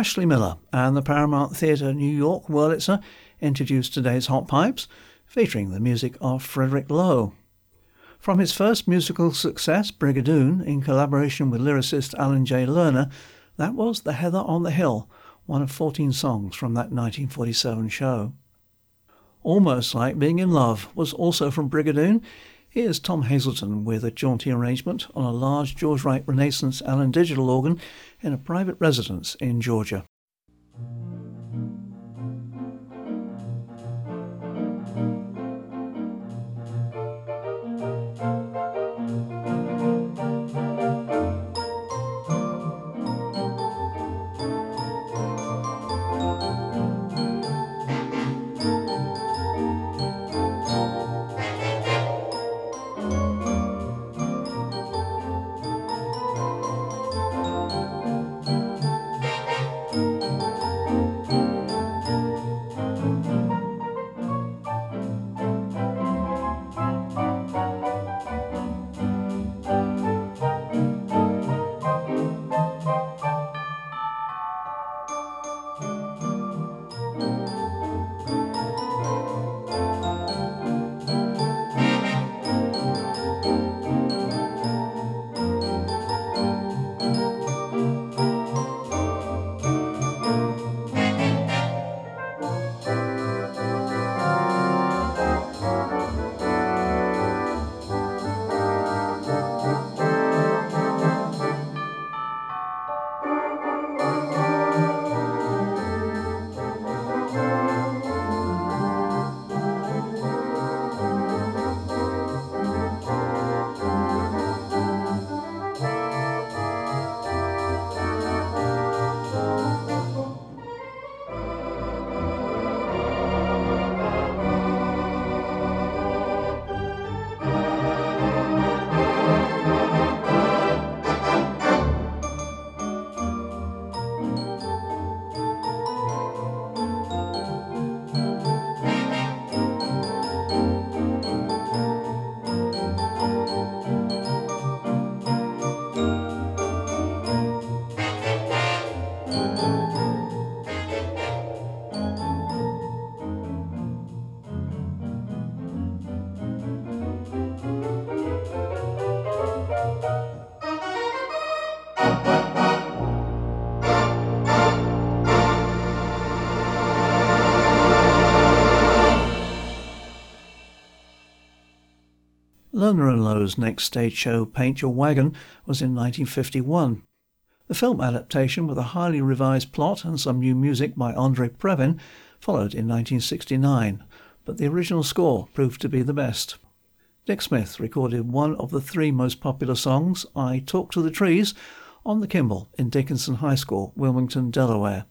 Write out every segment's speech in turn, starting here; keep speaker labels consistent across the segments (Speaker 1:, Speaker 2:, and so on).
Speaker 1: Ashley Miller and the Paramount Theatre New York Wurlitzer introduced today's Hot Pipes, featuring the music of Frederick Loewe. From his first musical success, Brigadoon, in collaboration with lyricist Alan J. Lerner, that was The Heather on the Hill, one of 14 songs from that 1947 show. Almost Like Being in Love was also from Brigadoon. Here's Tom Hazleton with a jaunty arrangement on a large George Wright Renaissance Allen digital organ in a private residence in Georgia. Lerner and Loewe's next stage show, Paint Your Wagon, was in 1951. The film adaptation, with a highly revised plot and some new music by Andre Previn, followed in 1969, but the original score proved to be the best. Dick Smith recorded one of the three most popular songs, I Talk to the Trees, on the Kimball in Dickinson High School, Wilmington, Delaware.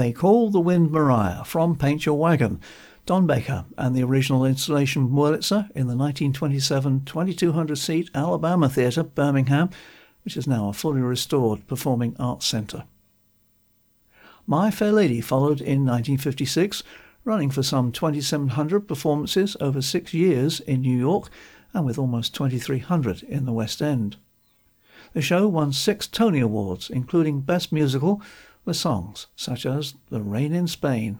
Speaker 1: They Call the Wind Maria from Paint Your Wagon, Don Baker and the original installation Wurlitzer in the 1927 2200-seat Alabama Theatre, Birmingham, which is now a fully restored performing arts centre. My Fair Lady followed in 1956, running for some 2,700 performances over six years in New York and with almost 2,300 in the West End. The show won six Tony Awards, including Best Musical, with songs such as The Rain in Spain.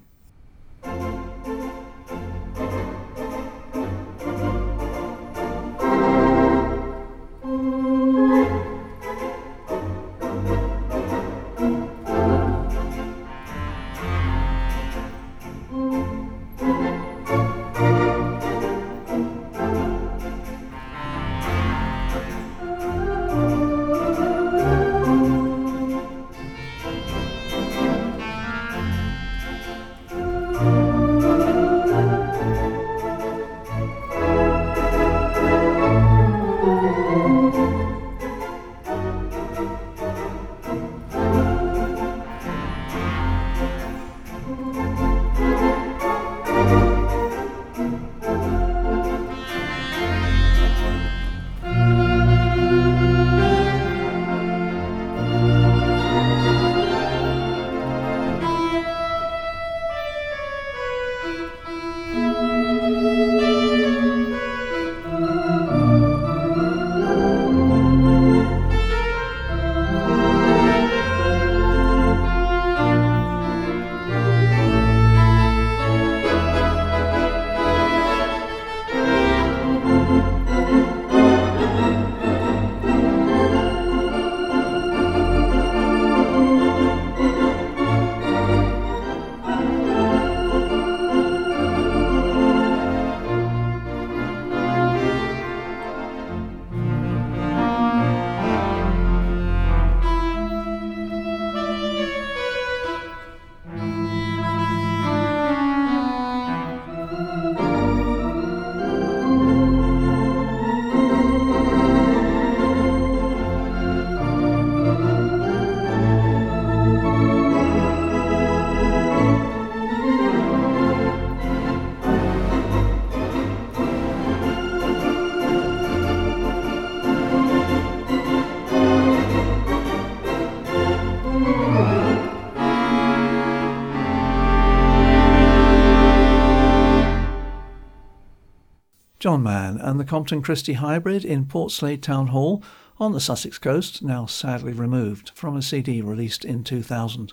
Speaker 1: John Mann and the Compton Christie Hybrid in Portslade Town Hall on the Sussex coast, now sadly removed from a CD released in 2000.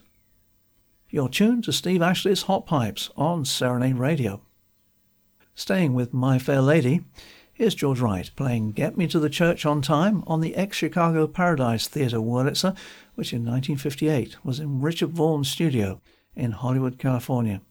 Speaker 1: You're tuned to Steve Ashley's Hot Pipes on Serenade Radio. Staying with My Fair Lady, here's George Wright playing Get Me to the Church on Time on the ex-Chicago Paradise Theatre Wurlitzer, which in 1958 was in Richard Vaughn's studio in Hollywood, California.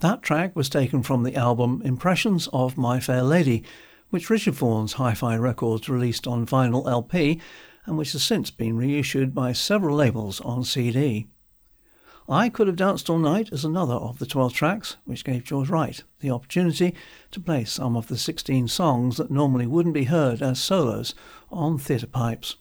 Speaker 1: That track was taken from the album Impressions of My Fair Lady, which Richard Vaughn's Hi Fi Records released on vinyl LP and which has since been reissued by several labels on CD. I Could Have Danced All Night is another of the 12 tracks, which gave George Wright the opportunity to play some of the 16 songs that normally wouldn't be heard as solos on theatre pipes.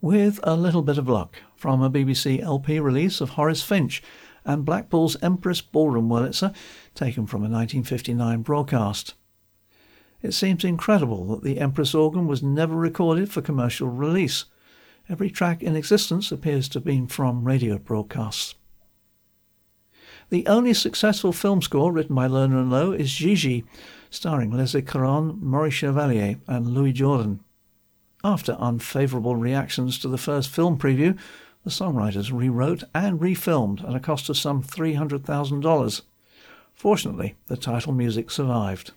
Speaker 1: With a little bit of luck from a BBC LP release of Horace Finch and Blackpool's Empress Ballroom Wurlitzer, taken from a 1959 broadcast. It seems incredible that the Empress organ was never recorded for commercial release. Every track in existence appears to have been from radio broadcasts. The only successful film score written by Lerner and Loewe is Gigi, starring Leslie Caron, Maurice Chevalier, and Louis Jordan. After unfavourable reactions to the first film preview, the songwriters rewrote and refilmed at a cost of some $300,000. Fortunately, the title music survived.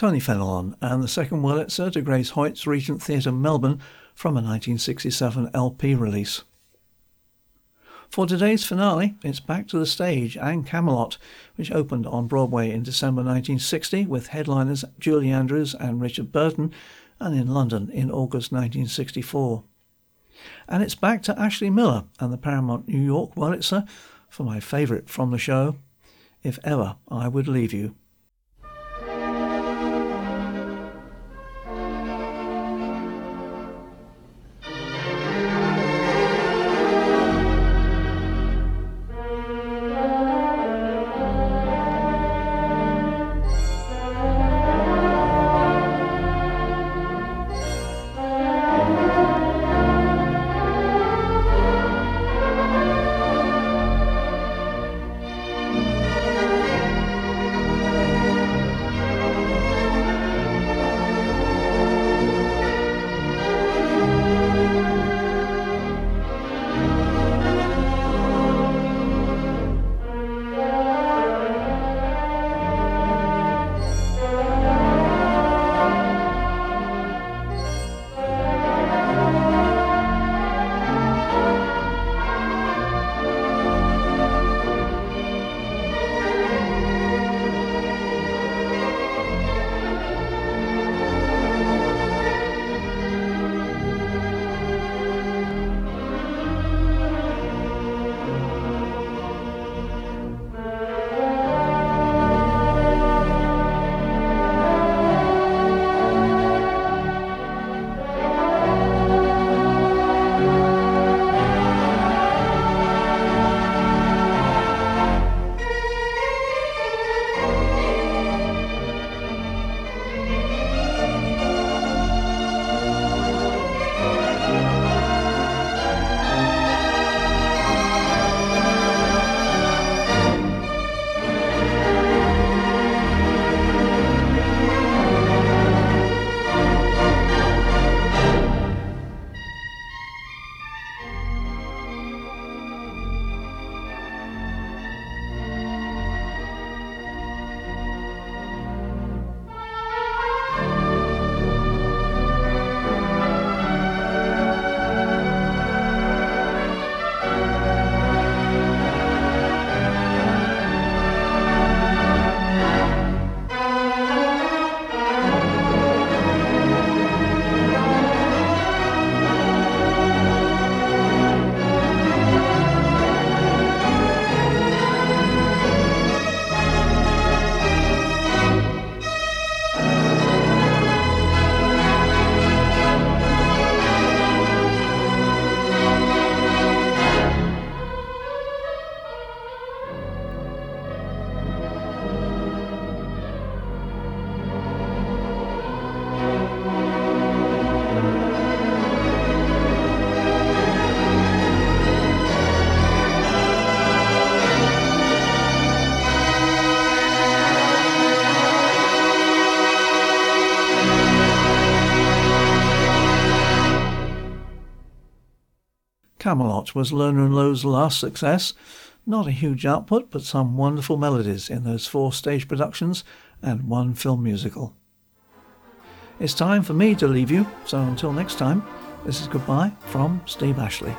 Speaker 1: Tony Fenelon and the second Wurlitzer to Grace Hoyt's Regent Theatre Melbourne from a 1967 LP release. For today's finale, it's back to the stage and Camelot, which opened on Broadway in December 1960 with headliners Julie Andrews and Richard Burton, and in London in August 1964. And it's back to Ashley Miller and the Paramount New York Wurlitzer for my favourite from the show, If Ever I Would Leave You. Camelot was Lerner and Loewe's last success. Not a huge output, but some wonderful melodies in those four stage productions and one film musical. It's time for me to leave you, so until next time, this is goodbye from Steve Ashley.